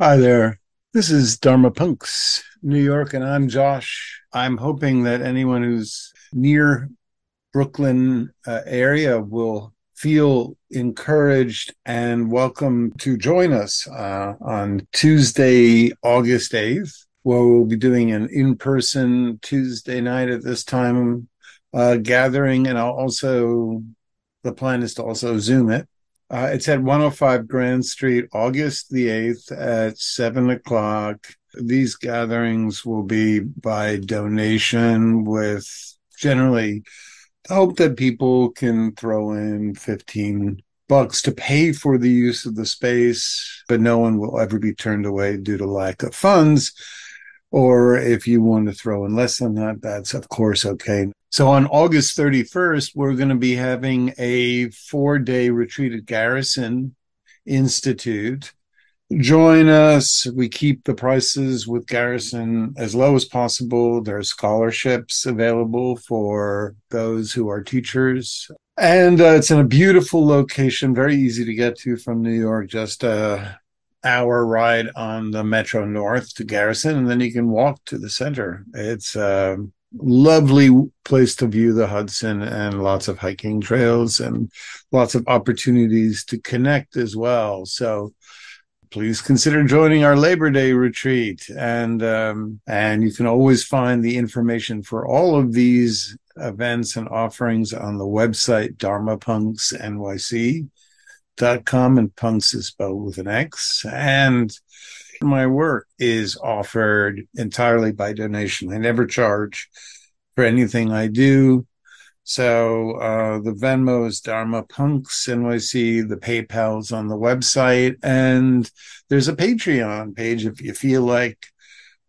Hi there. This is Dharma Punx, New York, and I'm Josh. I'm hoping that anyone who's near Brooklyn uh, area will feel encouraged and welcome to join us uh, on Tuesday, August 8th, where we'll be doing an in-person Tuesday night at this time uh, gathering, and I'll also the plan is to also Zoom it. Uh, it's at 105 Grand Street, August the 8th at 7 o'clock. These gatherings will be by donation with generally the hope that people can throw in 15 bucks to pay for the use of the space, but no one will ever be turned away due to lack of funds. Or if you want to throw in less than that, that's of course okay. So on August 31st, we're going to be having a four day retreat at Garrison Institute. Join us. We keep the prices with Garrison as low as possible. There are scholarships available for those who are teachers. And uh, it's in a beautiful location, very easy to get to from New York, just a hour ride on the Metro North to Garrison, and then you can walk to the center. It's a lovely place to view the Hudson and lots of hiking trails and lots of opportunities to connect as well. So please consider joining our Labor Day retreat. And, um, and you can always find the information for all of these events and offerings on the website dharmapunxnyc.com and punks is spelled with an X. And my work is offered entirely by donation. I never charge for anything I do. So uh, the Venmo is Dharma Punx NYC. The PayPal's on the website, and there's a Patreon page if you feel like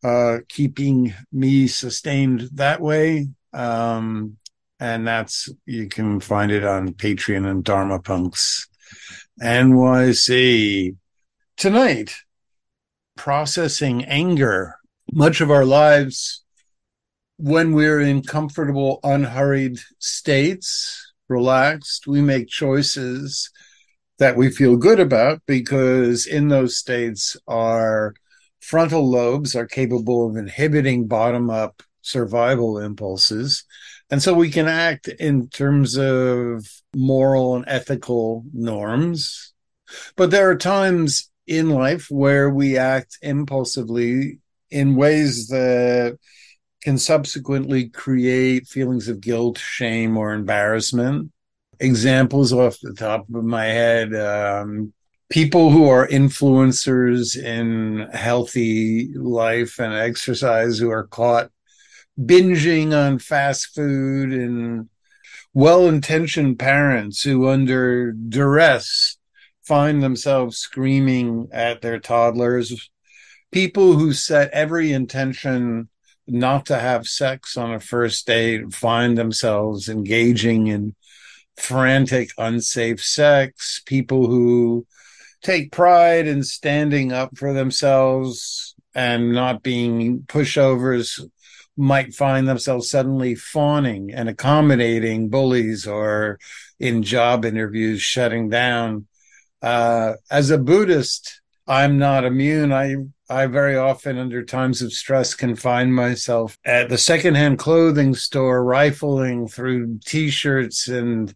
uh, keeping me sustained that way. Um, and that's you can find it on Patreon and Dharma Punks NYC. Tonight, processing anger. Much of our lives, when we're in comfortable, unhurried states, relaxed, we make choices that we feel good about because in those states, our frontal lobes are capable of inhibiting bottom up survival impulses. And so we can act in terms of moral and ethical norms. But there are times in life where we act impulsively in ways that can subsequently create feelings of guilt, shame, or embarrassment. Examples off the top of my head um, people who are influencers in healthy life and exercise who are caught binging on fast food and well intentioned parents who, under duress, find themselves screaming at their toddlers, people who set every intention not to have sex on a first date find themselves engaging in frantic, unsafe sex, people who take pride in standing up for themselves and not being pushovers might find themselves suddenly fawning and accommodating bullies or in job interviews shutting down uh, as a Buddhist, I'm not immune. I I very often, under times of stress, can find myself at the secondhand clothing store rifling through T-shirts and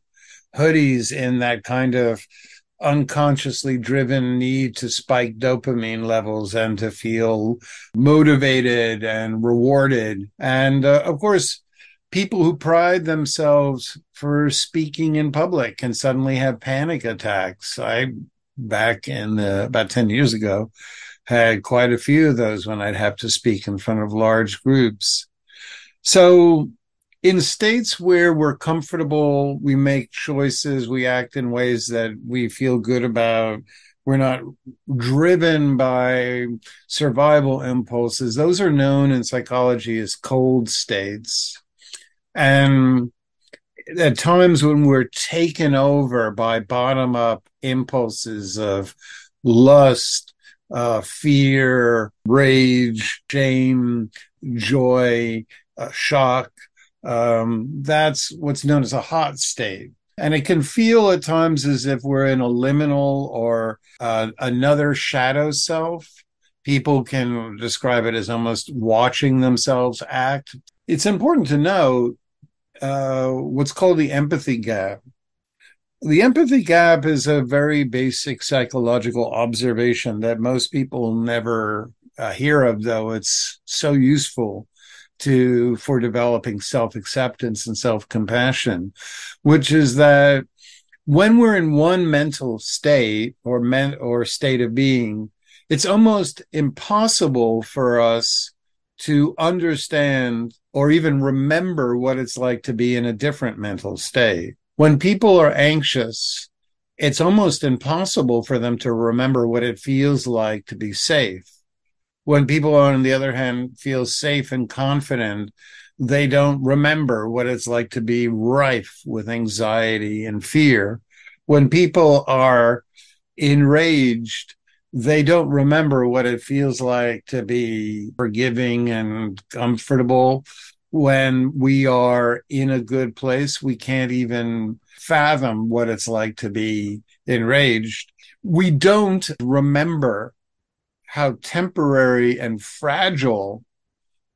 hoodies in that kind of unconsciously driven need to spike dopamine levels and to feel motivated and rewarded. And uh, of course, people who pride themselves for speaking in public can suddenly have panic attacks. I, back in the, about 10 years ago, had quite a few of those when I'd have to speak in front of large groups. So in states where we're comfortable, we make choices, we act in ways that we feel good about. We're not driven by survival impulses. Those are known in psychology as cold states. And at times when we're taken over by bottom up impulses of lust, uh, fear, rage, shame, joy, uh, shock, um, that's what's known as a hot state. And it can feel at times as if we're in a liminal or uh, another shadow self People can describe it as almost watching themselves act. It's important to know uh, what's called the empathy gap. The empathy gap is a very basic psychological observation that most people never uh, hear of, though it's so useful to for developing self-acceptance and self-compassion, which is that when we're in one mental state or men or state of being, it's almost impossible for us to understand or even remember what it's like to be in a different mental state. When people are anxious, it's almost impossible for them to remember what it feels like to be safe. When people, on the other hand, feel safe and confident, they don't remember what it's like to be rife with anxiety and fear. When people are enraged, they don't remember what it feels like to be forgiving and comfortable. When we are in a good place, we can't even fathom what it's like to be enraged. We don't remember how temporary and fragile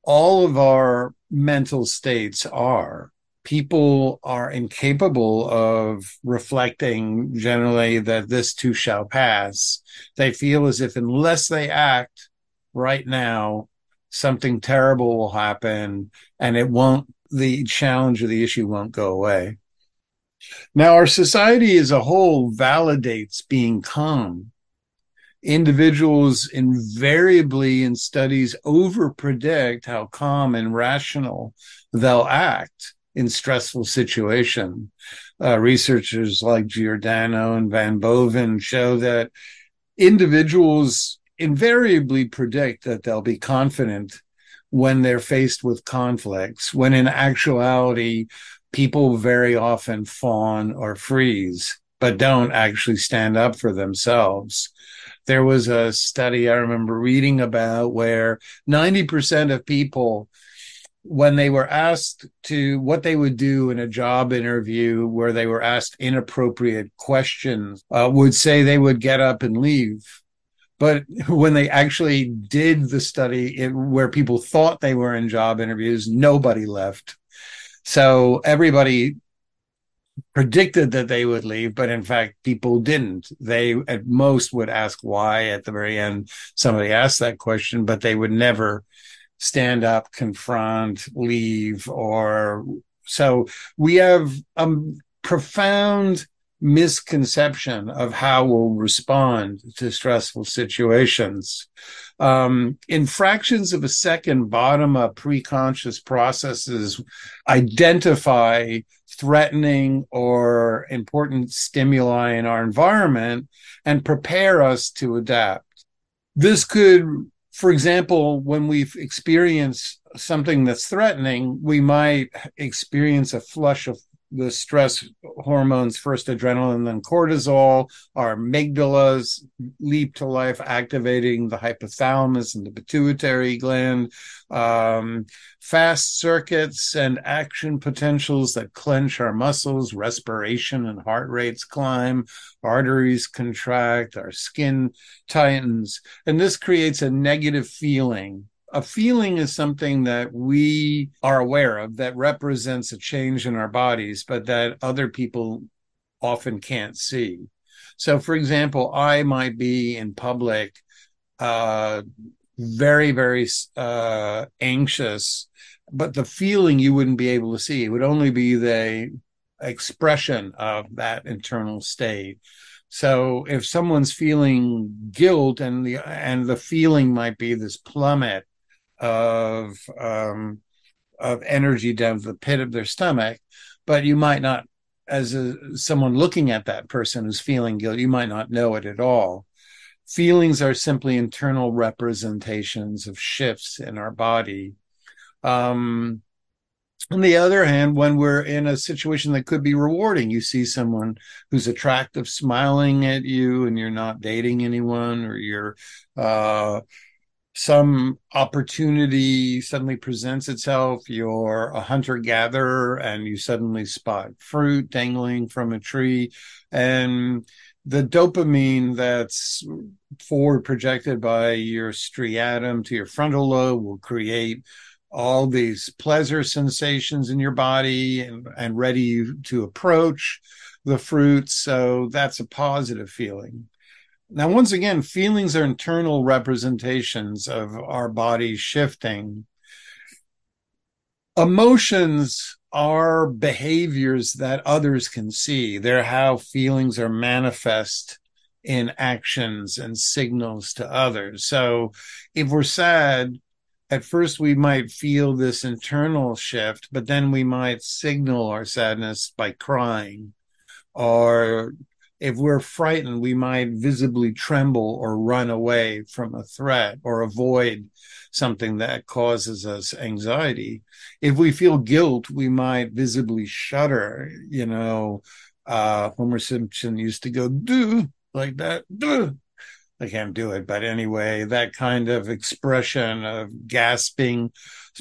all of our mental states are people are incapable of reflecting generally that this too shall pass. They feel as if unless they act right now, something terrible will happen and it won't, the challenge of the issue won't go away. Now, our society as a whole validates being calm. Individuals invariably in studies over predict how calm and rational they'll act in stressful situation. Uh, researchers like Giordano and Van Boven show that individuals invariably predict that they'll be confident when they're faced with conflicts, when in actuality, people very often fawn or freeze, but don't actually stand up for themselves. There was a study I remember reading about where 90% of people when they were asked to what they would do in a job interview where they were asked inappropriate questions, uh, would say they would get up and leave. But when they actually did the study it, where people thought they were in job interviews, nobody left. So everybody predicted that they would leave, but in fact, people didn't. They at most would ask why at the very end. Somebody asked that question, but they would never stand up, confront, leave, or so we have a profound misconception of how we'll respond to stressful situations. Um, in fractions of a second, bottom up pre-conscious processes identify threatening or important stimuli in our environment and prepare us to adapt. This could for example, when we've experienced something that's threatening, we might experience a flush of the stress hormones, first adrenaline, then cortisol. Our amygdalas leap to life, activating the hypothalamus and the pituitary gland. Um, fast circuits and action potentials that clench our muscles, respiration and heart rates climb, arteries contract, our skin tightens, and this creates a negative feeling a feeling is something that we are aware of that represents a change in our bodies, but that other people often can't see. So, for example, I might be in public, uh, very, very uh, anxious, but the feeling you wouldn't be able to see. It would only be the expression of that internal state. So if someone's feeling guilt and the and the feeling might be this plummet of um, of energy down to the pit of their stomach, but you might not, as a, someone looking at that person who's feeling guilt, you might not know it at all. Feelings are simply internal representations of shifts in our body. Um, on the other hand, when we're in a situation that could be rewarding, you see someone who's attractive smiling at you and you're not dating anyone or you're uh, some opportunity suddenly presents itself. You're a hunter gatherer and you suddenly spot fruit dangling from a tree. And the dopamine that's forward projected by your striatum to your frontal lobe will create all these pleasure sensations in your body and, and ready to approach the fruit. So that's a positive feeling. Now, once again, feelings are internal representations of our body shifting. Emotions are behaviors that others can see. They're how feelings are manifest in actions and signals to others. So if we're sad, at first we might feel this internal shift, but then we might signal our sadness by crying. Or if we're frightened, we might visibly tremble or run away from a threat or avoid something that causes us anxiety. If we feel guilt, we might visibly shudder. You know, uh, Homer Simpson used to go, do like that, do. I can't do it. But anyway, that kind of expression of gasping,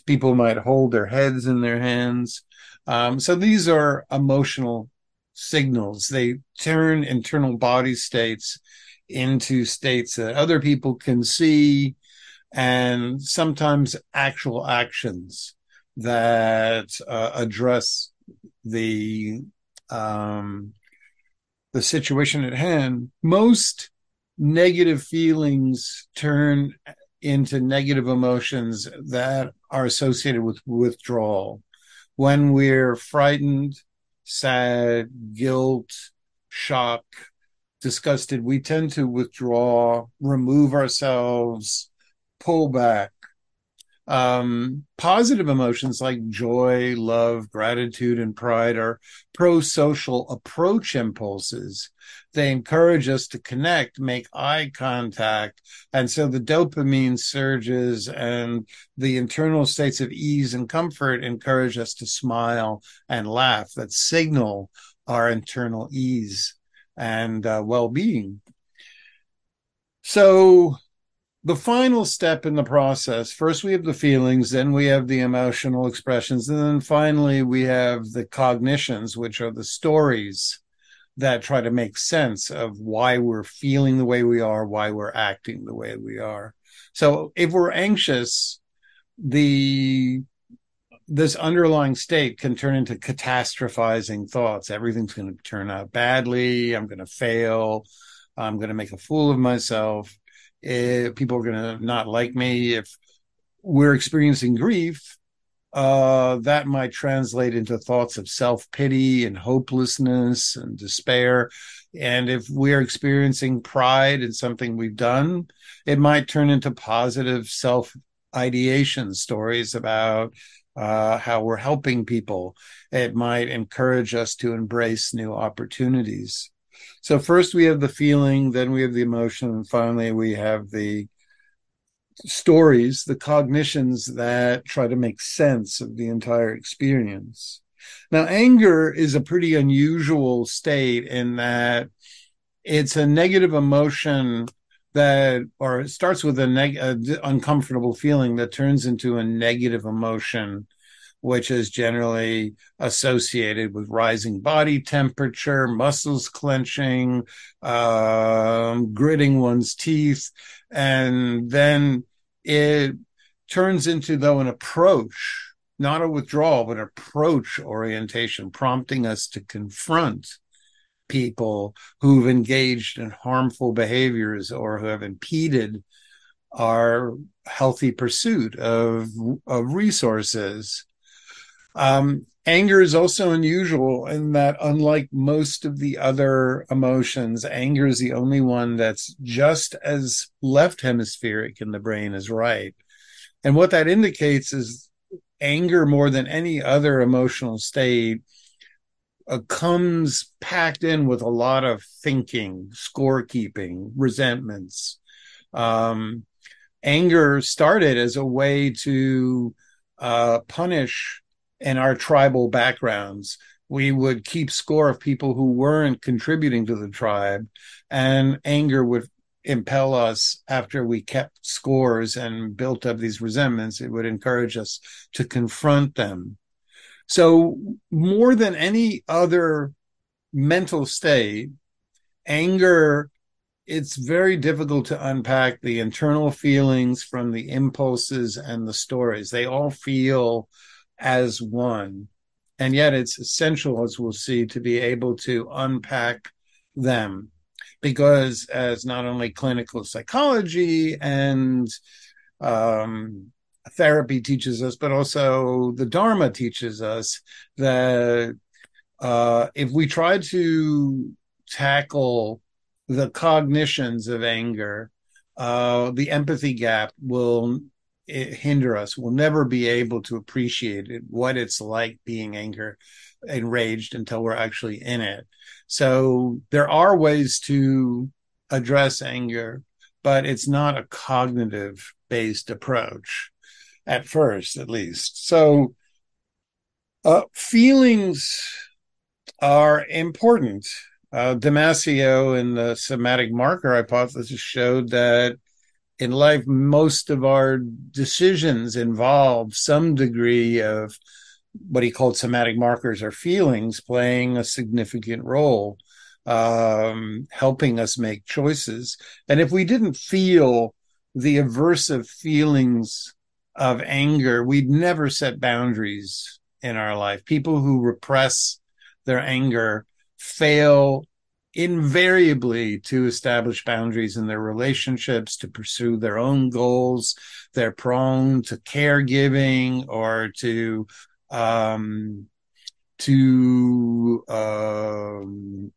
people might hold their heads in their hands. Um, so these are emotional signals. They turn internal body states into states that other people can see and sometimes actual actions that uh, address the um, the situation at hand. Most negative feelings turn into negative emotions that are associated with withdrawal. When we're frightened, sad, guilt, shock, disgusted, we tend to withdraw, remove ourselves, pull back. Um, positive emotions like joy, love, gratitude, and pride are pro social approach impulses. They encourage us to connect, make eye contact. And so the dopamine surges and the internal states of ease and comfort encourage us to smile and laugh that signal our internal ease and uh, well being. So the final step in the process first we have the feelings then we have the emotional expressions and then finally we have the cognitions which are the stories that try to make sense of why we're feeling the way we are why we're acting the way we are. So if we're anxious the this underlying state can turn into catastrophizing thoughts. Everything's going to turn out badly. I'm going to fail. I'm going to make a fool of myself if people are going to not like me. If we're experiencing grief, uh, that might translate into thoughts of self pity and hopelessness and despair. And if we're experiencing pride in something we've done, it might turn into positive self ideation stories about uh, how we're helping people. It might encourage us to embrace new opportunities. So first we have the feeling, then we have the emotion, and finally we have the stories, the cognitions that try to make sense of the entire experience. Now, anger is a pretty unusual state in that it's a negative emotion that, or it starts with a, neg- uncomfortable feeling that turns into a negative emotion which is generally associated with rising body temperature, muscles clenching, um, gritting one's teeth. And then it turns into, though, an approach, not a withdrawal, but approach orientation, prompting us to confront people who've engaged in harmful behaviors or who have impeded our healthy pursuit of, of resources. Um, anger is also unusual in that, unlike most of the other emotions, anger is the only one that's just as left hemispheric in the brain as right. And what that indicates is anger, more than any other emotional state, uh, comes packed in with a lot of thinking, scorekeeping, resentments. Um, anger started as a way to uh, punish in our tribal backgrounds, we would keep score of people who weren't contributing to the tribe, and anger would impel us after we kept scores and built up these resentments. It would encourage us to confront them. So, more than any other mental state, anger it's very difficult to unpack the internal feelings from the impulses and the stories. They all feel as one. And yet it's essential, as we'll see, to be able to unpack them because as not only clinical psychology and um, therapy teaches us, but also the Dharma teaches us that uh, if we try to tackle the cognitions of anger, uh, the empathy gap will hinder us. We'll never be able to appreciate it, what it's like being anger enraged until we're actually in it. So there are ways to address anger, but it's not a cognitive based approach at first, at least. So uh, feelings are important uh, Damasio in the somatic marker hypothesis showed that in life, most of our decisions involve some degree of what he called somatic markers or feelings playing a significant role, um, helping us make choices. And if we didn't feel the aversive feelings of anger, we'd never set boundaries in our life. People who repress their anger fail invariably to establish boundaries in their relationships, to pursue their own goals. They're prone to caregiving or to, um, to, um,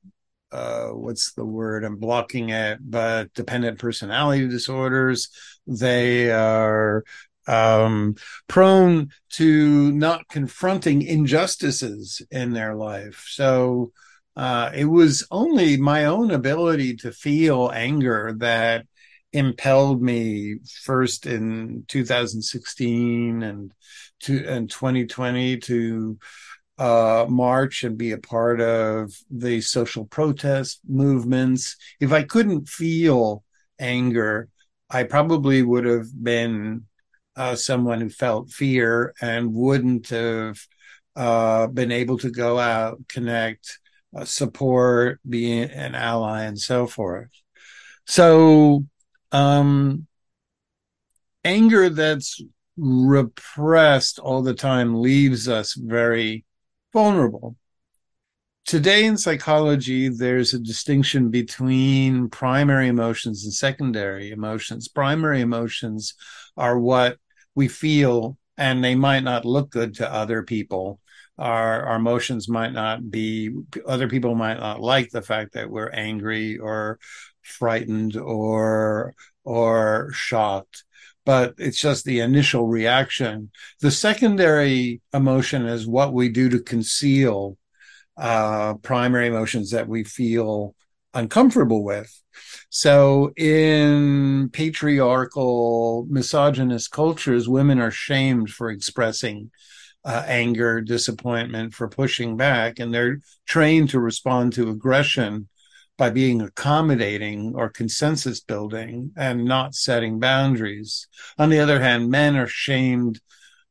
uh, what's the word? I'm blocking it, but dependent personality disorders. They are um, prone to not confronting injustices in their life. So uh, it was only my own ability to feel anger that impelled me first in 2016 and to and 2020 to uh, march and be a part of the social protest movements. If I couldn't feel anger, I probably would have been uh, someone who felt fear and wouldn't have uh, been able to go out, connect, support, be an ally, and so forth. So, um, anger that's repressed all the time leaves us very vulnerable. Today in psychology, there's a distinction between primary emotions and secondary emotions. Primary emotions are what we feel and they might not look good to other people. Our, our emotions might not be, other people might not like the fact that we're angry or frightened or, or shocked but it's just the initial reaction. The secondary emotion is what we do to conceal uh, primary emotions that we feel uncomfortable with. So in patriarchal misogynist cultures, women are shamed for expressing uh, anger, disappointment, for pushing back, and they're trained to respond to aggression by being accommodating or consensus building and not setting boundaries. On the other hand, men are shamed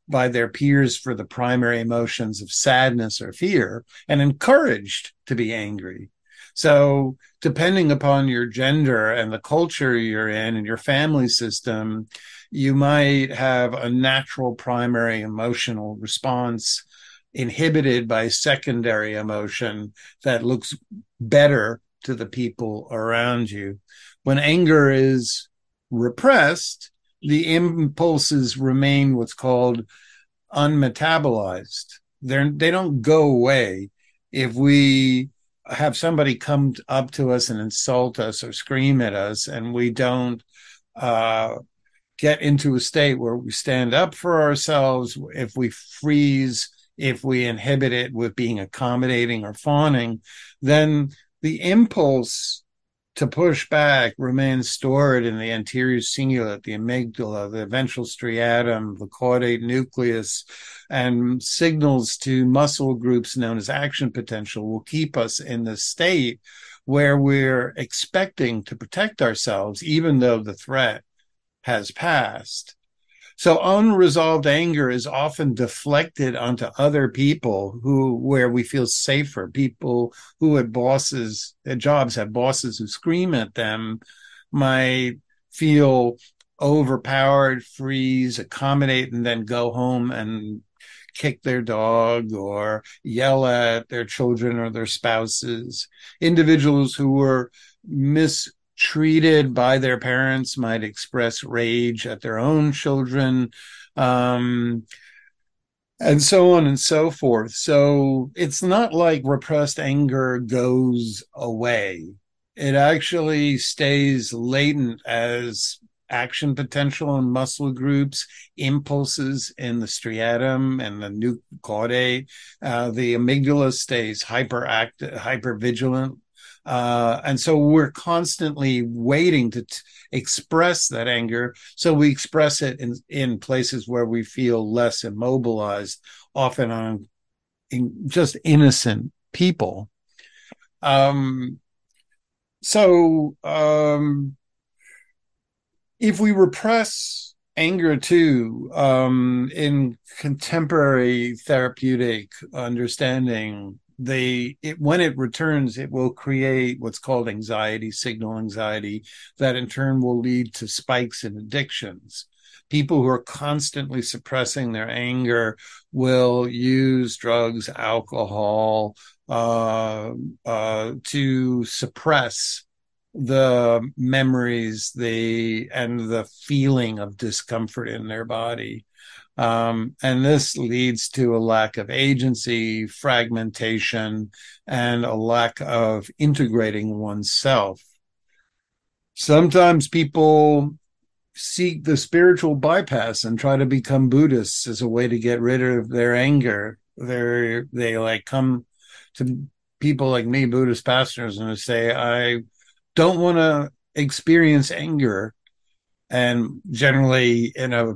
by their peers for the primary emotions of sadness or fear and encouraged to be angry. So, depending upon your gender and the culture you're in and your family system, you might have a natural primary emotional response inhibited by secondary emotion that looks better to the people around you. When anger is repressed, the impulses remain what's called unmetabolized. They're, they don't go away. If we have somebody come up to us and insult us or scream at us and we don't uh, get into a state where we stand up for ourselves, if we freeze, if we inhibit it with being accommodating or fawning, then the impulse to push back remains stored in the anterior cingulate, the amygdala, the ventral striatum, the caudate nucleus, and signals to muscle groups known as action potential will keep us in the state where we're expecting to protect ourselves, even though the threat has passed. So unresolved anger is often deflected onto other people who where we feel safer. People who at bosses at jobs have bosses who scream at them might feel overpowered, freeze, accommodate, and then go home and kick their dog or yell at their children or their spouses. Individuals who were mistreated by their parents might express rage at their own children. Um, and so on and so forth. So it's not like repressed anger goes away. It actually stays latent as action potential in muscle groups, impulses in the striatum and the new caudate. Uh, the amygdala stays hyperactive, hypervigilant. Uh, and so we're constantly waiting to t- express that anger. So we express it in, in places where we feel less immobilized, often on in just innocent people. Um, so, um, if we repress anger too um, in contemporary therapeutic understanding they it, when it returns it will create what's called anxiety signal anxiety that in turn will lead to spikes in addictions people who are constantly suppressing their anger will use drugs alcohol uh, uh, to suppress the memories, the and the feeling of discomfort in their body. Um, and this leads to a lack of agency, fragmentation, and a lack of integrating oneself. Sometimes people seek the spiritual bypass and try to become Buddhists as a way to get rid of their anger. They they like come to people like me, Buddhist pastors, and say, I don't want to experience anger and generally in a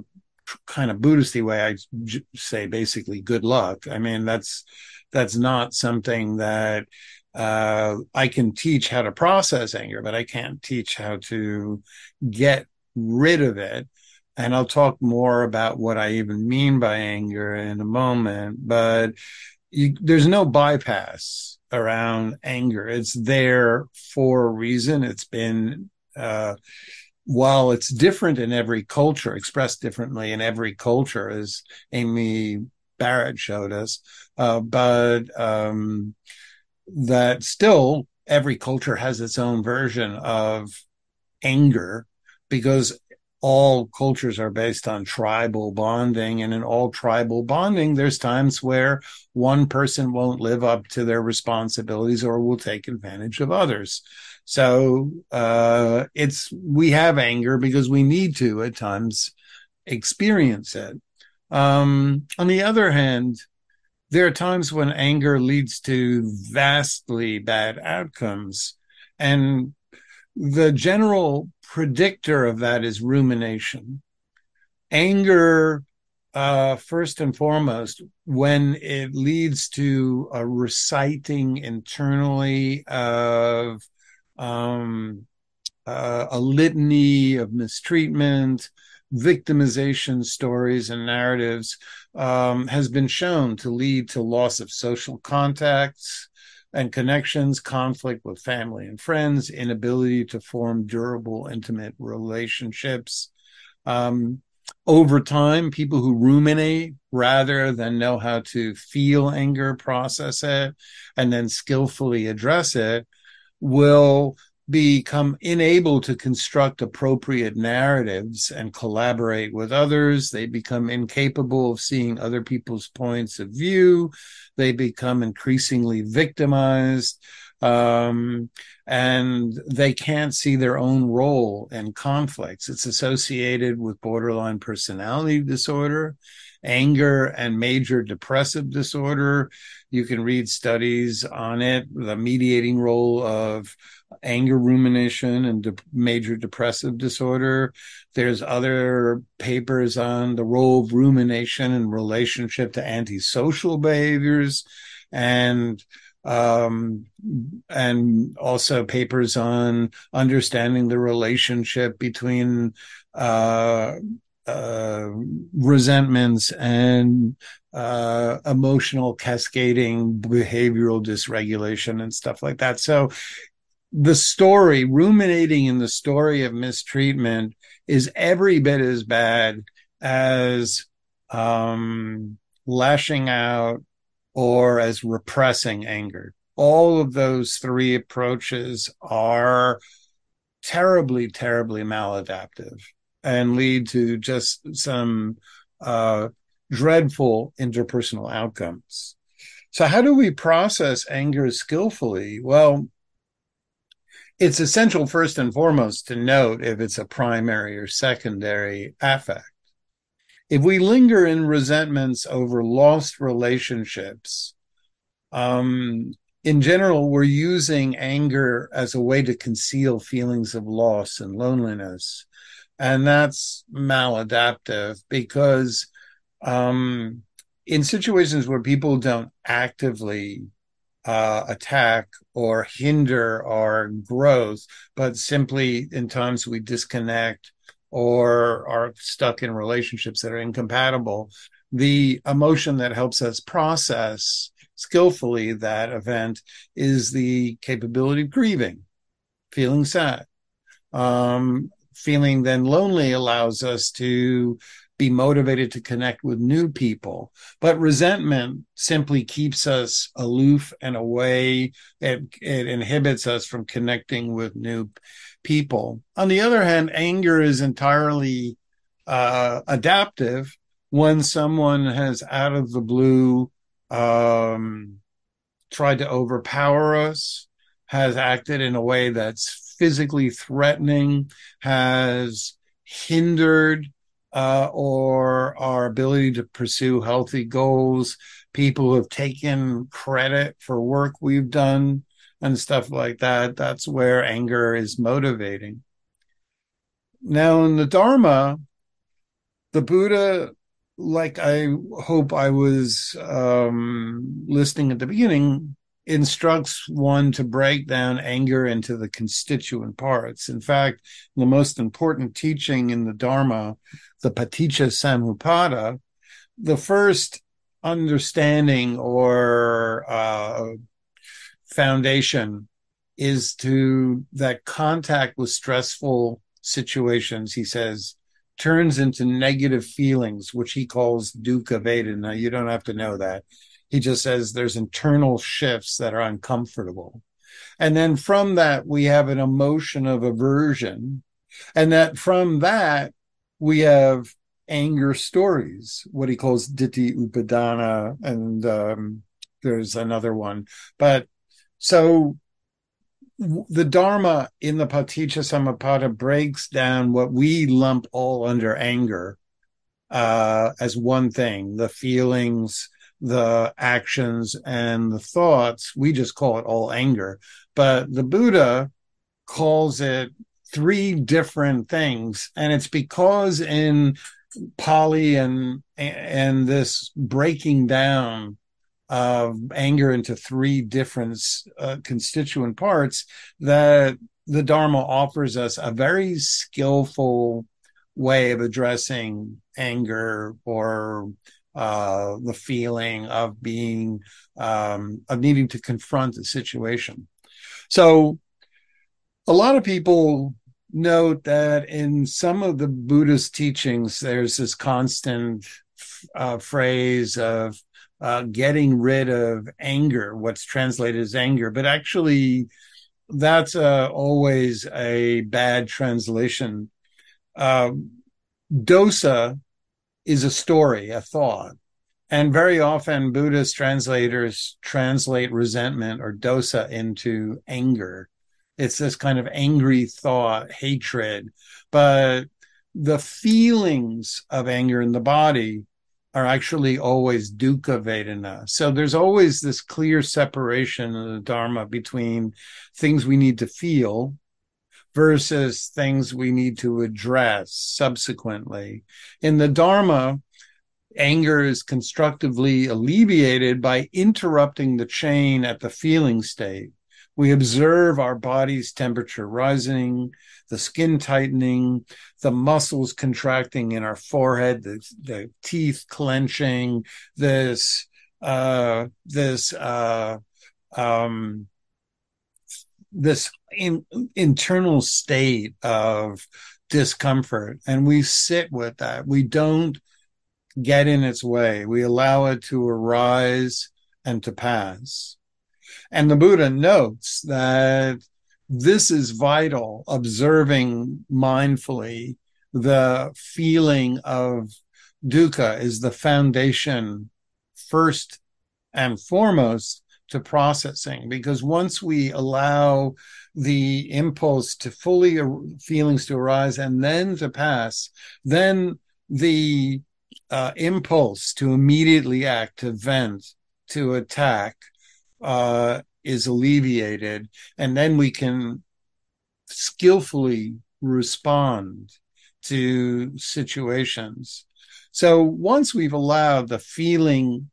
kind of buddhisty way i say basically good luck i mean that's that's not something that uh, i can teach how to process anger but i can't teach how to get rid of it and i'll talk more about what i even mean by anger in a moment but you, there's no bypass around anger. It's there for a reason. It's been, uh, while it's different in every culture, expressed differently in every culture, as Amy Barrett showed us, uh, but um, that still every culture has its own version of anger because all cultures are based on tribal bonding. And in all tribal bonding, there's times where one person won't live up to their responsibilities or will take advantage of others. So, uh, it's, we have anger because we need to at times experience it. Um, on the other hand, there are times when anger leads to vastly bad outcomes. And the general predictor of that is rumination. Anger, uh, first and foremost, when it leads to a reciting internally of um, uh, a litany of mistreatment, victimization stories, and narratives, um, has been shown to lead to loss of social contacts, and connections, conflict with family and friends, inability to form durable, intimate relationships. Um, over time, people who ruminate rather than know how to feel anger, process it, and then skillfully address it will become unable to construct appropriate narratives and collaborate with others. They become incapable of seeing other people's points of view. They become increasingly victimized. Um, and they can't see their own role in conflicts. It's associated with borderline personality disorder, anger, and major depressive disorder. You can read studies on it, the mediating role of anger rumination and de- major depressive disorder. There's other papers on the role of rumination in relationship to antisocial behaviors and um, and also papers on understanding the relationship between uh, uh, resentments and uh, emotional cascading behavioral dysregulation and stuff like that. So the story, ruminating in the story of mistreatment is every bit as bad as um, lashing out or as repressing anger. All of those three approaches are terribly, terribly maladaptive and lead to just some uh, dreadful interpersonal outcomes. So, how do we process anger skillfully? Well, it's essential first and foremost to note if it's a primary or secondary affect. If we linger in resentments over lost relationships, um, in general, we're using anger as a way to conceal feelings of loss and loneliness. And that's maladaptive because um, in situations where people don't actively uh, attack or hinder our growth, but simply in times we disconnect or are stuck in relationships that are incompatible, the emotion that helps us process skillfully that event is the capability of grieving, feeling sad. Um, feeling then lonely allows us to be motivated to connect with new people. But resentment simply keeps us aloof and away. It, it inhibits us from connecting with new people. On the other hand, anger is entirely uh, adaptive when someone has out of the blue um, tried to overpower us, has acted in a way that's physically threatening, has hindered uh, or our ability to pursue healthy goals. People have taken credit for work we've done and stuff like that. That's where anger is motivating. Now, in the Dharma, the Buddha, like I hope I was um, listening at the beginning, instructs one to break down anger into the constituent parts. In fact, the most important teaching in the Dharma, the Paticca Samuppada, the first understanding or uh, foundation is to that contact with stressful situations, he says, turns into negative feelings, which he calls dukkha vedana. You don't have to know that. He just says there's internal shifts that are uncomfortable. And then from that, we have an emotion of aversion. And that from that, we have anger stories, what he calls ditthi upadana. And um, there's another one. But so the Dharma in the Paticca Samuppada breaks down what we lump all under anger uh, as one thing the feelings, the actions and the thoughts. We just call it all anger. But the Buddha calls it three different things. And it's because in Pali and, and this breaking down of anger into three different uh, constituent parts that the Dharma offers us a very skillful way of addressing anger or uh, the feeling of being um, of needing to confront the situation. So, a lot of people note that in some of the Buddhist teachings, there's this constant uh, phrase of uh, getting rid of anger, what's translated as anger, but actually, that's uh, always a bad translation. Uh, dosa is a story, a thought. And very often Buddhist translators translate resentment or dosa into anger. It's this kind of angry thought, hatred. But the feelings of anger in the body are actually always dukkha vedana. So there's always this clear separation in the Dharma between things we need to feel versus things we need to address subsequently. In the Dharma, anger is constructively alleviated by interrupting the chain at the feeling state. We observe our body's temperature rising, the skin tightening, the muscles contracting in our forehead, the, the teeth clenching, this uh, this uh, um, this in, internal state of discomfort, and we sit with that. We don't get in its way. We allow it to arise and to pass. And the Buddha notes that this is vital, observing mindfully the feeling of dukkha is the foundation first and foremost to processing because once we allow the impulse to fully feelings to arise and then to pass then the uh, impulse to immediately act to vent to attack uh, is alleviated. And then we can skillfully respond to situations. So once we've allowed the feeling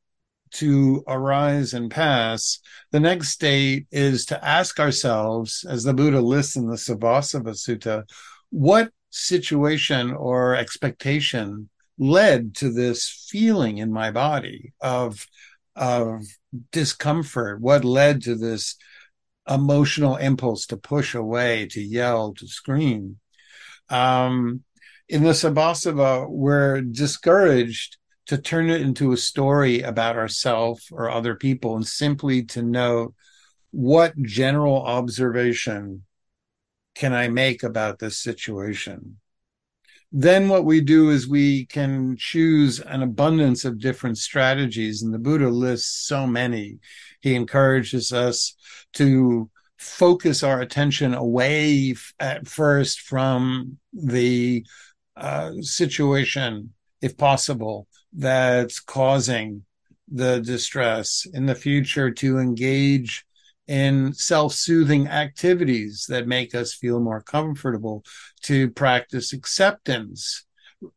to arise and pass, the next state is to ask ourselves, as the Buddha lists in the Sabbasava Sutta, what situation or expectation led to this feeling in my body of of discomfort? What led to this emotional impulse to push away to yell to scream? Um, in the Sabbasava, we're discouraged to turn it into a story about ourselves or other people and simply to know what general observation can I make about this situation? Then what we do is we can choose an abundance of different strategies, and the Buddha lists so many. He encourages us to focus our attention away at first from the uh, situation, if possible, that's causing the distress in the future to engage in self-soothing activities that make us feel more comfortable to practice acceptance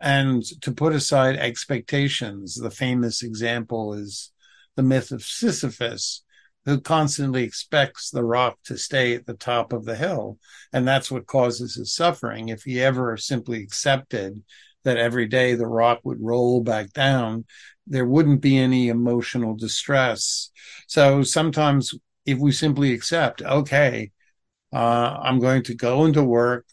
and to put aside expectations the famous example is the myth of sisyphus who constantly expects the rock to stay at the top of the hill. And that's what causes his suffering. If he ever simply accepted that every day the rock would roll back down, there wouldn't be any emotional distress. So sometimes if we simply accept, okay, uh, I'm going to go into work,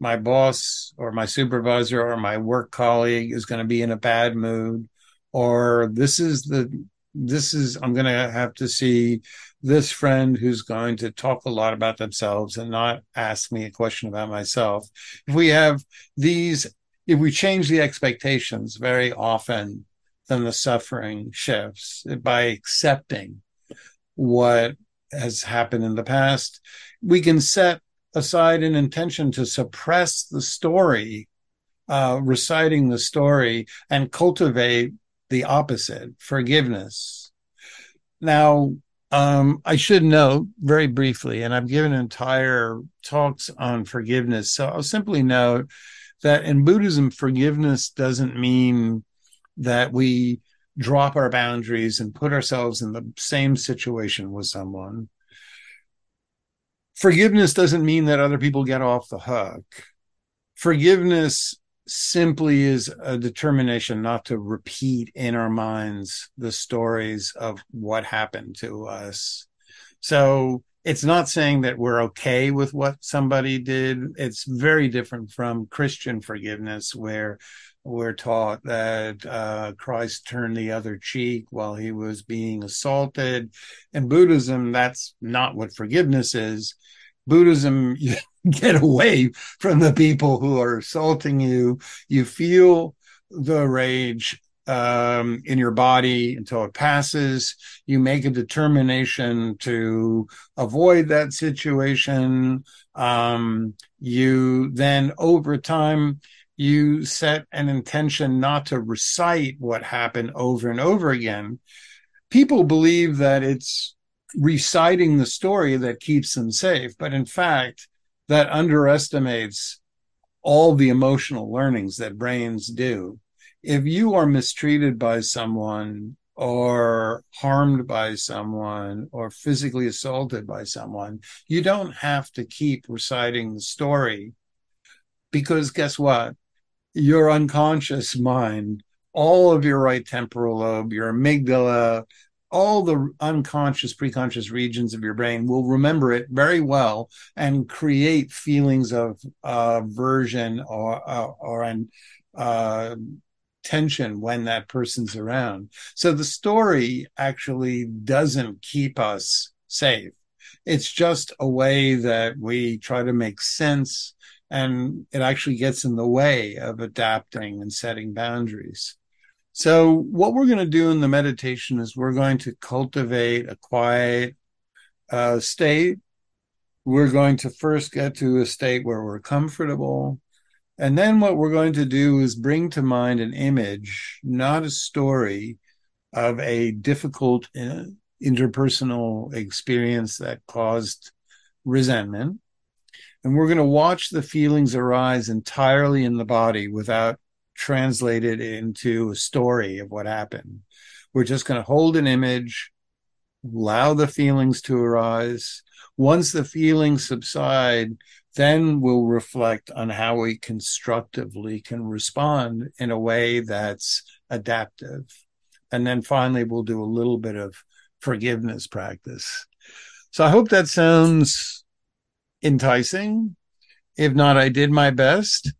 my boss or my supervisor or my work colleague is going to be in a bad mood, or this is the this is i'm going to have to see this friend who's going to talk a lot about themselves and not ask me a question about myself if we have these if we change the expectations very often then the suffering shifts by accepting what has happened in the past we can set aside an intention to suppress the story uh, reciting the story and cultivate the opposite forgiveness. Now, um, I should note very briefly, and I've given entire talks on forgiveness. So I'll simply note that in Buddhism, forgiveness doesn't mean that we drop our boundaries and put ourselves in the same situation with someone. Forgiveness doesn't mean that other people get off the hook. Forgiveness simply is a determination not to repeat in our minds the stories of what happened to us. So it's not saying that we're okay with what somebody did. It's very different from Christian forgiveness, where we're taught that uh, Christ turned the other cheek while he was being assaulted. In Buddhism, that's not what forgiveness is. Buddhism, you get away from the people who are assaulting you. You feel the rage um, in your body until it passes. You make a determination to avoid that situation. Um, you then, over time, you set an intention not to recite what happened over and over again. People believe that it's reciting the story that keeps them safe, but in fact, that underestimates all the emotional learnings that brains do. If you are mistreated by someone or harmed by someone or physically assaulted by someone, you don't have to keep reciting the story because guess what? Your unconscious mind, all of your right temporal lobe, your amygdala, all the unconscious, preconscious regions of your brain will remember it very well and create feelings of uh, aversion or uh, or an uh, tension when that person's around. So the story actually doesn't keep us safe. It's just a way that we try to make sense and it actually gets in the way of adapting and setting boundaries. So, what we're going to do in the meditation is we're going to cultivate a quiet uh, state. We're going to first get to a state where we're comfortable. And then what we're going to do is bring to mind an image, not a story, of a difficult uh, interpersonal experience that caused resentment. And we're going to watch the feelings arise entirely in the body without translated into a story of what happened. We're just going to hold an image, allow the feelings to arise. Once the feelings subside, then we'll reflect on how we constructively can respond in a way that's adaptive. And then finally, we'll do a little bit of forgiveness practice. So I hope that sounds enticing. If not, I did my best.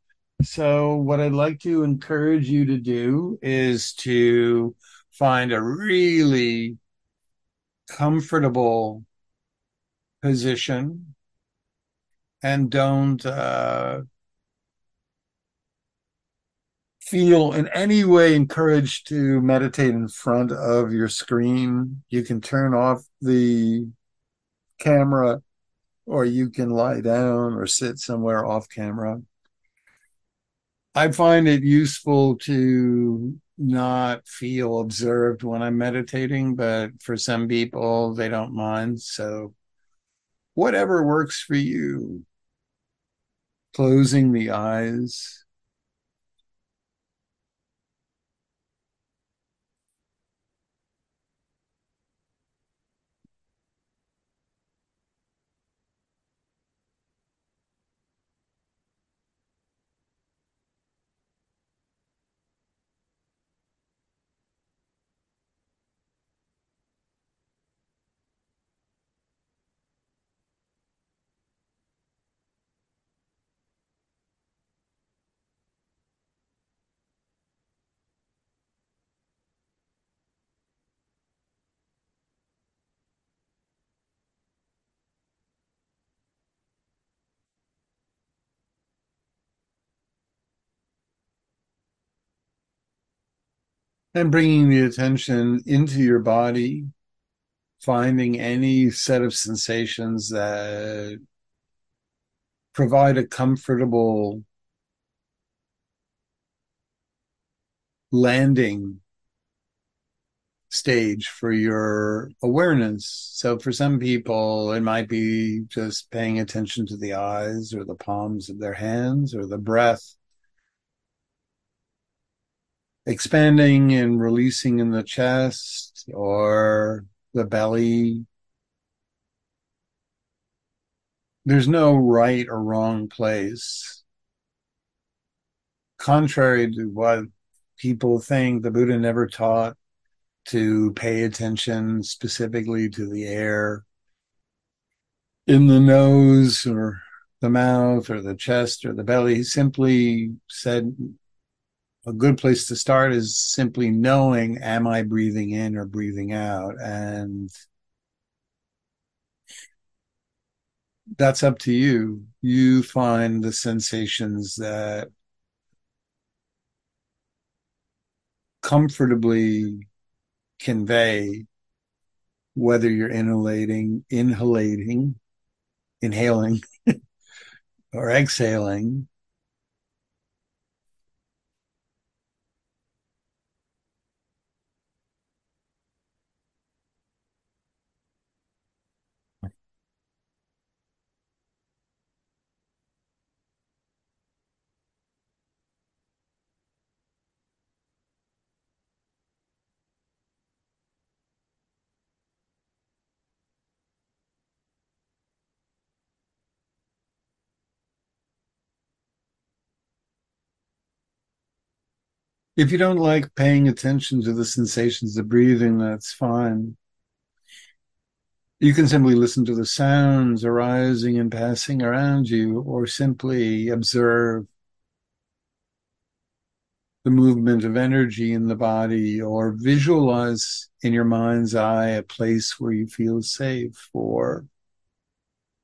So, what I'd like to encourage you to do is to find a really comfortable position and don't uh, feel in any way encouraged to meditate in front of your screen. You can turn off the camera or you can lie down or sit somewhere off camera. I find it useful to not feel observed when I'm meditating, but for some people, they don't mind. So, whatever works for you, closing the eyes. And bringing the attention into your body, finding any set of sensations that provide a comfortable landing stage for your awareness. So for some people, it might be just paying attention to the eyes or the palms of their hands or the breath expanding and releasing in the chest or the belly. There's no right or wrong place. Contrary to what people think, the Buddha never taught to pay attention specifically to the air in the nose or the mouth or the chest or the belly. He simply said a good place to start is simply knowing am I breathing in or breathing out? And that's up to you. You find the sensations that comfortably convey whether you're inhalating, inhalating, inhaling, or exhaling If you don't like paying attention to the sensations of breathing, that's fine. You can simply listen to the sounds arising and passing around you, or simply observe the movement of energy in the body, or visualize in your mind's eye a place where you feel safe, or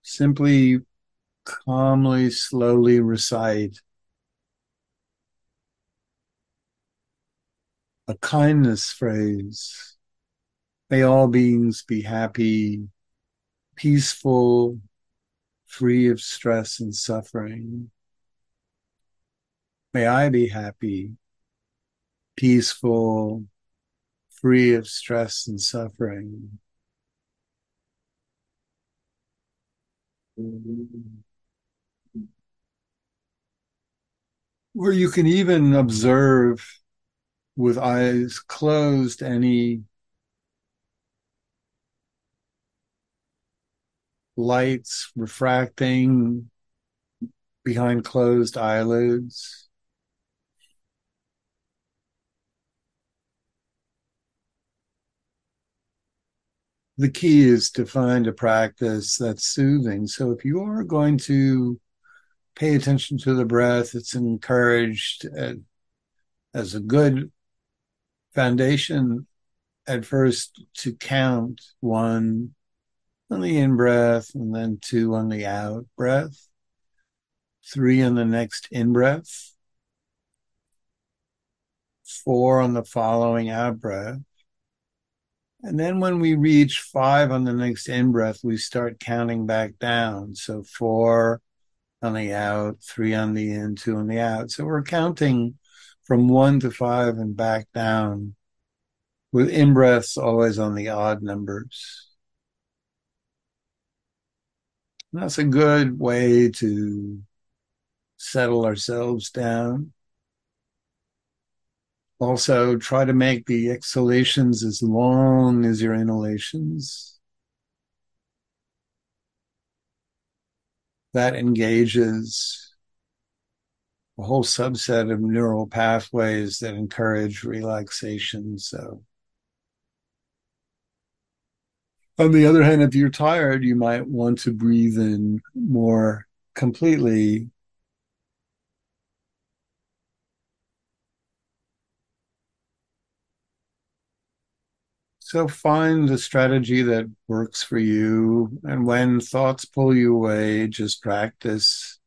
simply calmly, slowly recite a kindness phrase. May all beings be happy, peaceful, free of stress and suffering. May I be happy, peaceful, free of stress and suffering. Where you can even observe with eyes closed any lights refracting behind closed eyelids. The key is to find a practice that's soothing. So if you are going to pay attention to the breath, it's encouraged uh, as a good foundation at first to count one on the in breath and then two on the out breath, three on the next in breath, four on the following out breath. And then when we reach five on the next in breath, we start counting back down. So four on the out, three on the in, two on the out. So we're counting from one to five and back down with in breaths always on the odd numbers. That's a good way to settle ourselves down. Also, try to make the exhalations as long as your inhalations. That engages a whole subset of neural pathways that encourage relaxation. So, on the other hand, if you're tired, you might want to breathe in more completely. So find the strategy that works for you. And when thoughts pull you away, just practice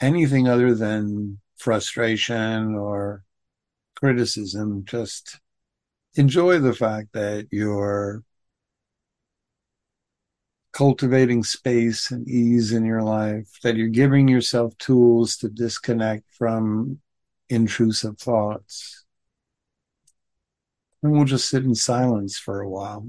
anything other than frustration or criticism. Just enjoy the fact that you're cultivating space and ease in your life, that you're giving yourself tools to disconnect from intrusive thoughts. And we'll just sit in silence for a while.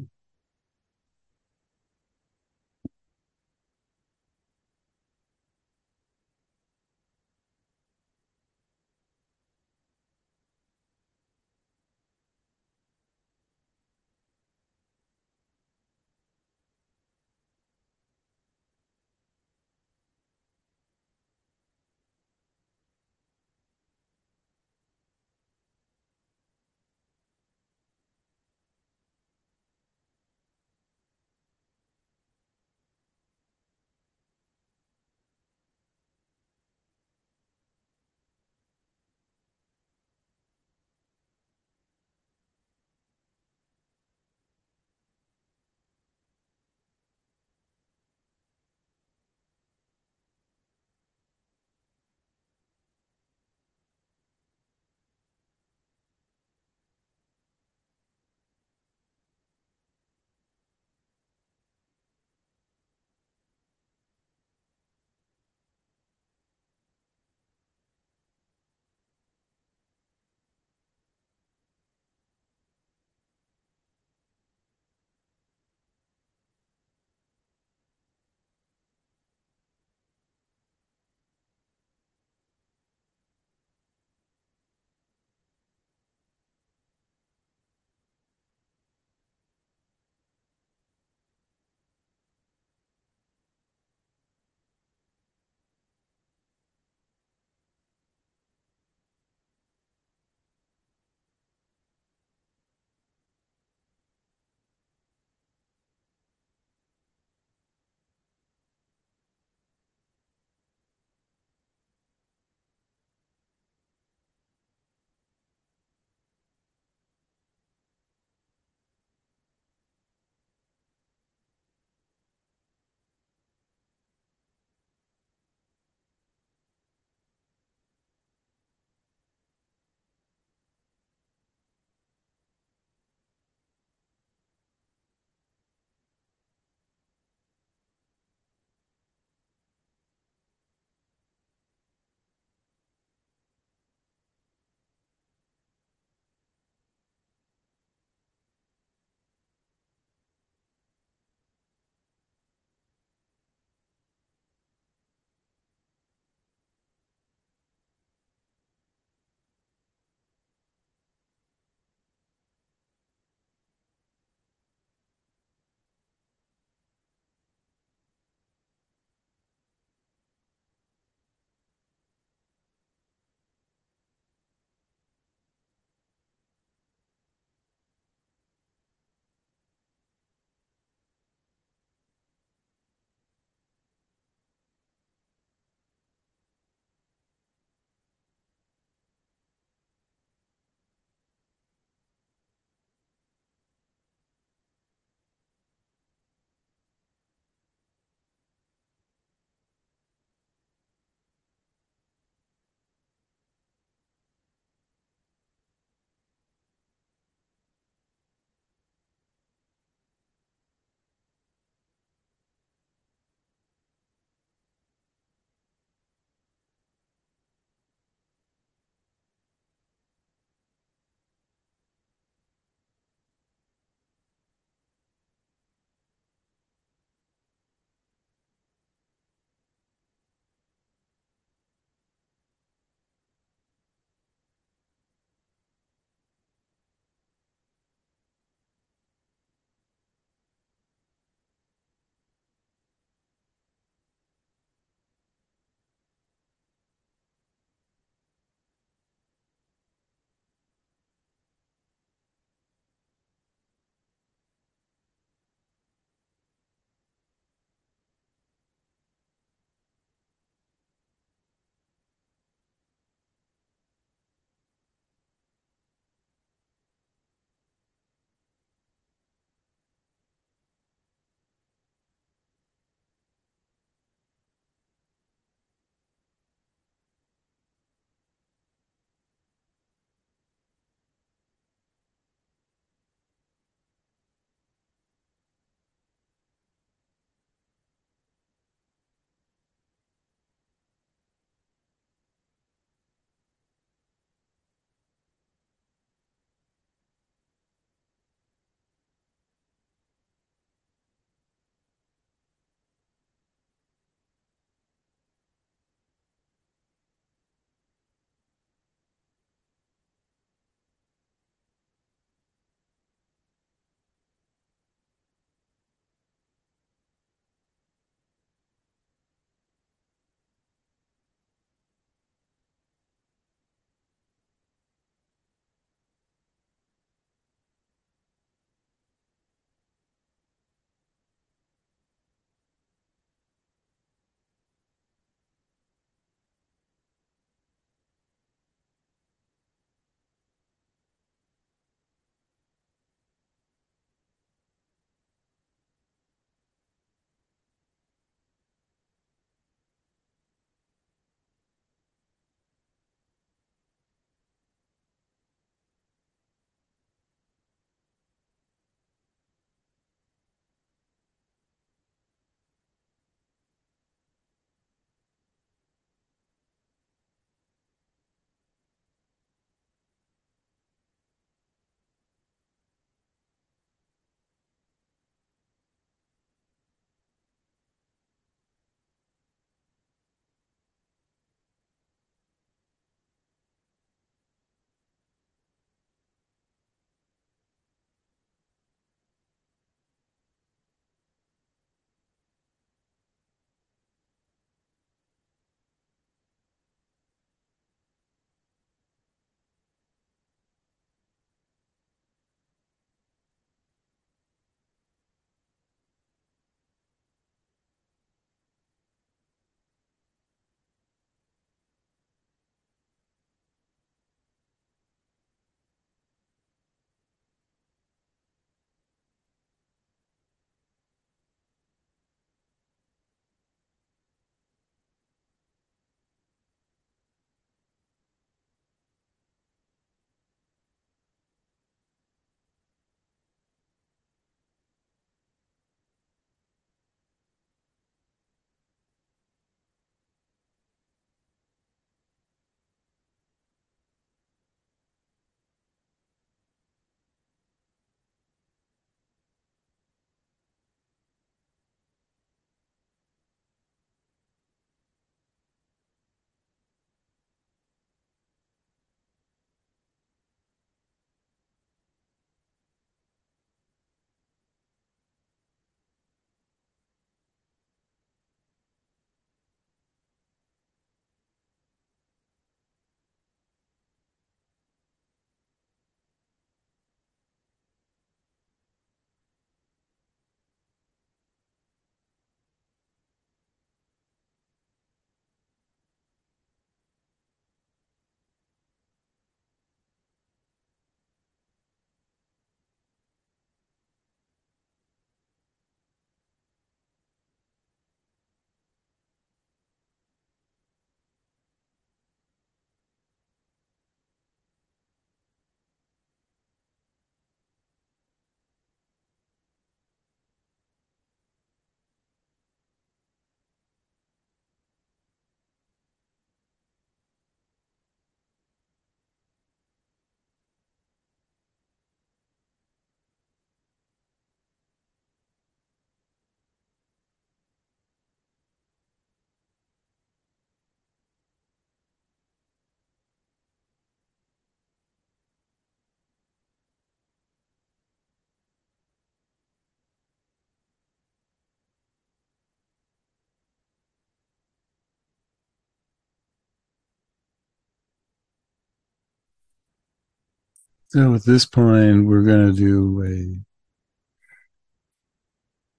So at this point, we're going to do a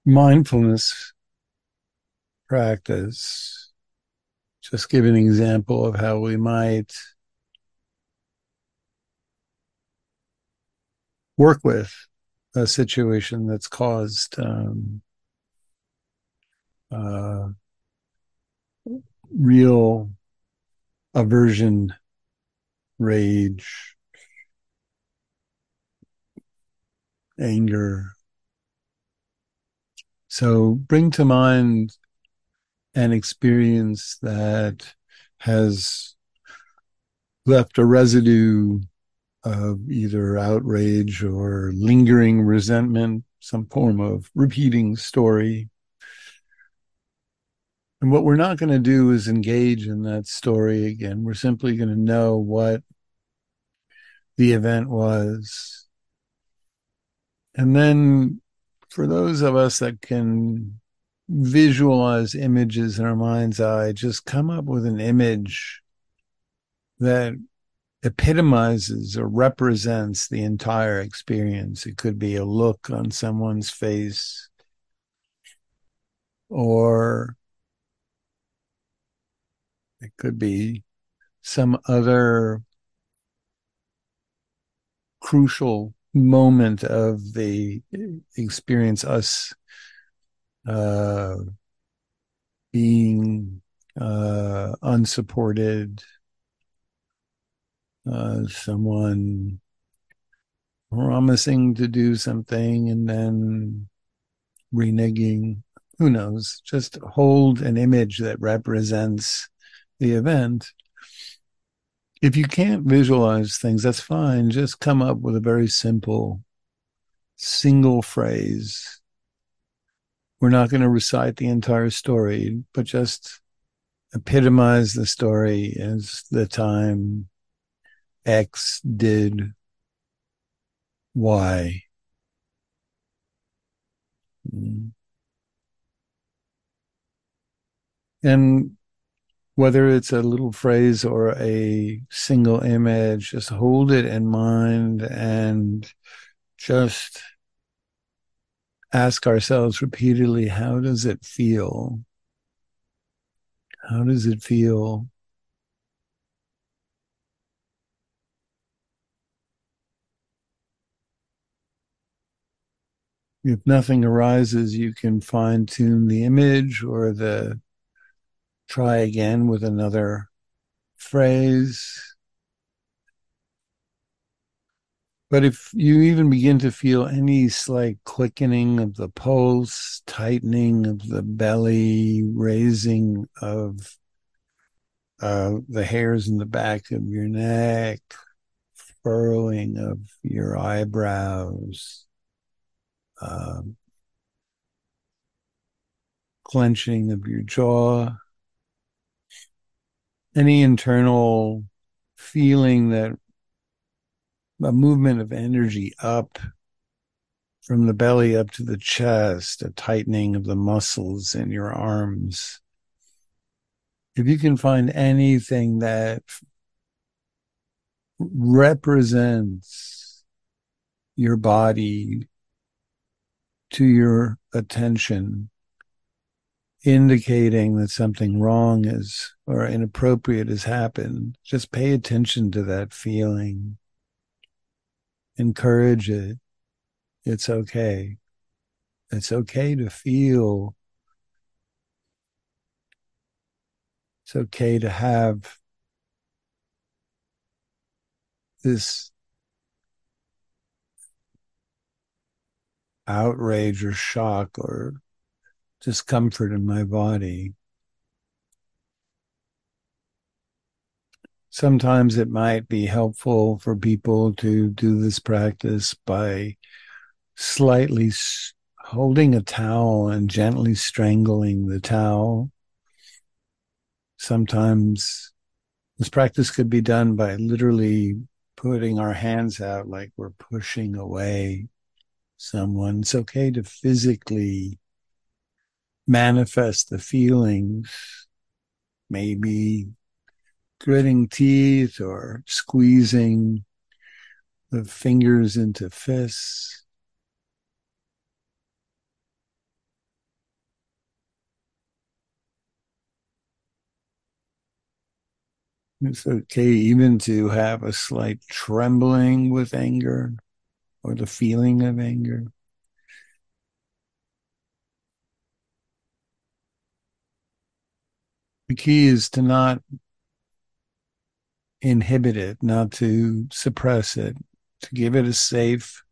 mindfulness practice. Just give an example of how we might work with a situation that's caused um, uh, real aversion, rage, anger. So bring to mind an experience that has left a residue of either outrage or lingering resentment, some form of repeating story. And what we're not going to do is engage in that story again. We're simply going to know what the event was. And then for those of us that can visualize images in our mind's eye, just come up with an image that epitomizes or represents the entire experience. It could be a look on someone's face or it could be some other crucial moment of the experience, us uh, being uh, unsupported, uh, someone promising to do something and then reneging. Who knows? Just hold an image that represents the event. If you can't visualize things, that's fine. Just come up with a very simple single phrase. We're not going to recite the entire story, but just epitomize the story as the time X did Y. Mm. And whether it's a little phrase or a single image, just hold it in mind and just ask ourselves repeatedly how does it feel? How does it feel if nothing arises, you can fine tune the image or the try again with another phrase. But if you even begin to feel any slight quickening of the pulse, tightening of the belly, raising of uh, the hairs in the back of your neck, furrowing of your eyebrows, um, clenching of your jaw, any internal feeling that a movement of energy up from the belly up to the chest, a tightening of the muscles in your arms. If you can find anything that represents your body to your attention, indicating that something wrong is or inappropriate has happened, just pay attention to that feeling. Encourage it. It's okay. It's okay to feel. It's okay to have this outrage or shock or discomfort in my body. Sometimes it might be helpful for people to do this practice by slightly holding a towel and gently strangling the towel. Sometimes this practice could be done by literally putting our hands out like we're pushing away someone. It's okay to physically manifest the feelings, maybe gritting teeth or squeezing the fingers into fists. It's okay even to have a slight trembling with anger or the feeling of anger. The key is to not inhibit it, not to suppress it, to give it a safe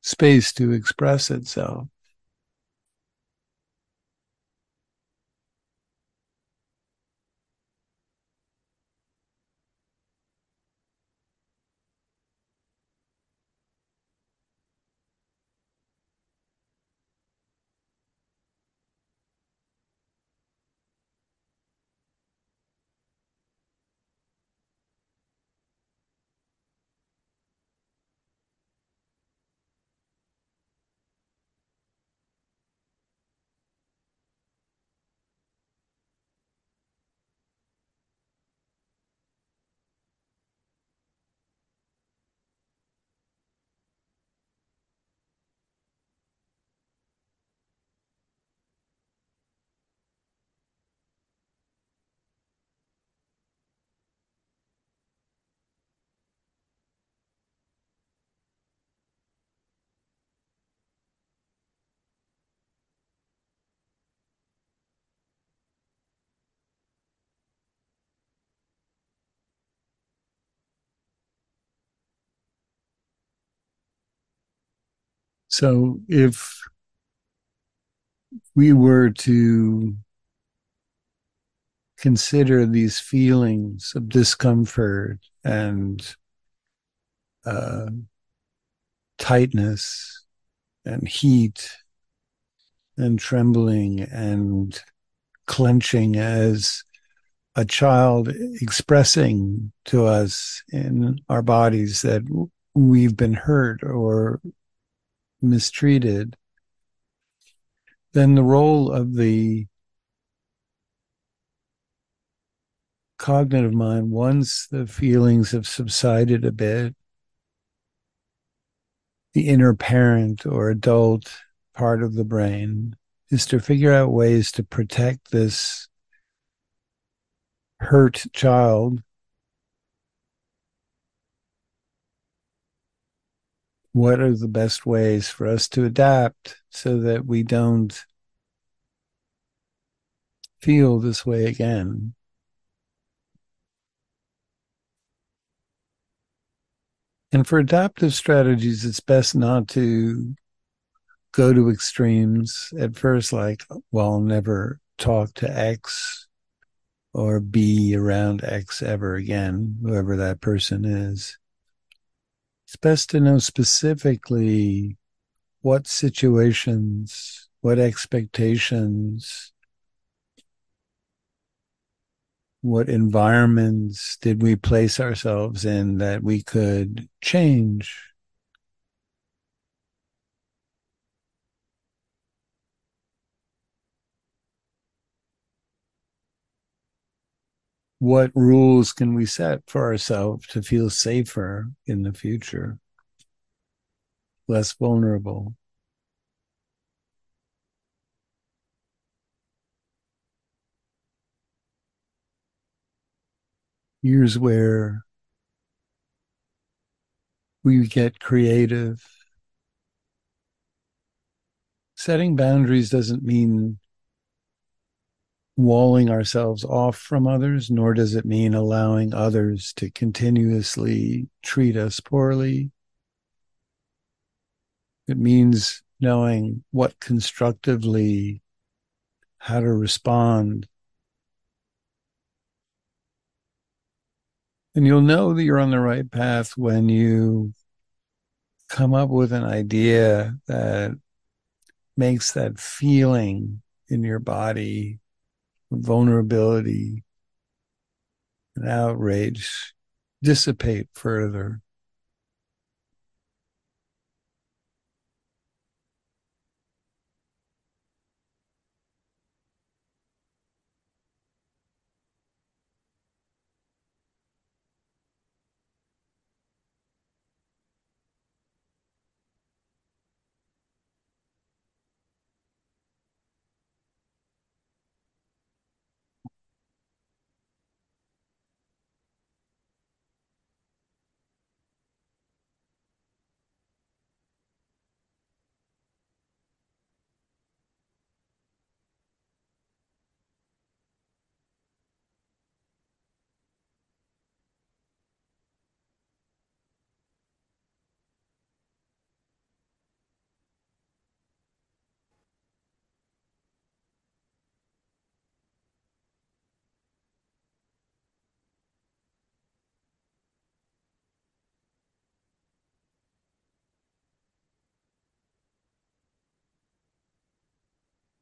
space to express itself. So if we were to consider these feelings of discomfort and uh, tightness and heat and trembling and clenching as a child expressing to us in our bodies that we've been hurt or mistreated, then the role of the cognitive mind, once the feelings have subsided a bit, the inner parent or adult part of the brain is to figure out ways to protect this hurt child what are the best ways for us to adapt so that we don't feel this way again. And for adaptive strategies, it's best not to go to extremes at first, like, well, I'll never talk to X or be around X ever again, whoever that person is it's best to know specifically what situations, what expectations, what environments did we place ourselves in that we could change? What rules can we set for ourselves to feel safer in the future, less vulnerable? Here's where we get creative. Setting boundaries doesn't mean walling ourselves off from others, nor does it mean allowing others to continuously treat us poorly. It means knowing what constructively, how to respond. And you'll know that you're on the right path when you come up with an idea that makes that feeling in your body vulnerability and outrage dissipate further.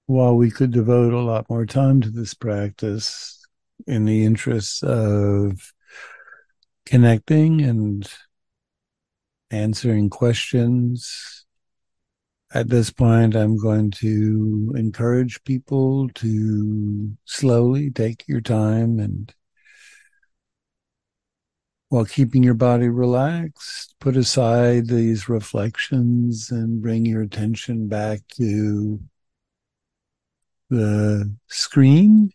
While we could devote a lot more time to this practice in the interests of connecting and answering questions, at this point, I'm going to encourage people to slowly take your time and while keeping your body relaxed, put aside these reflections and bring your attention back to the screen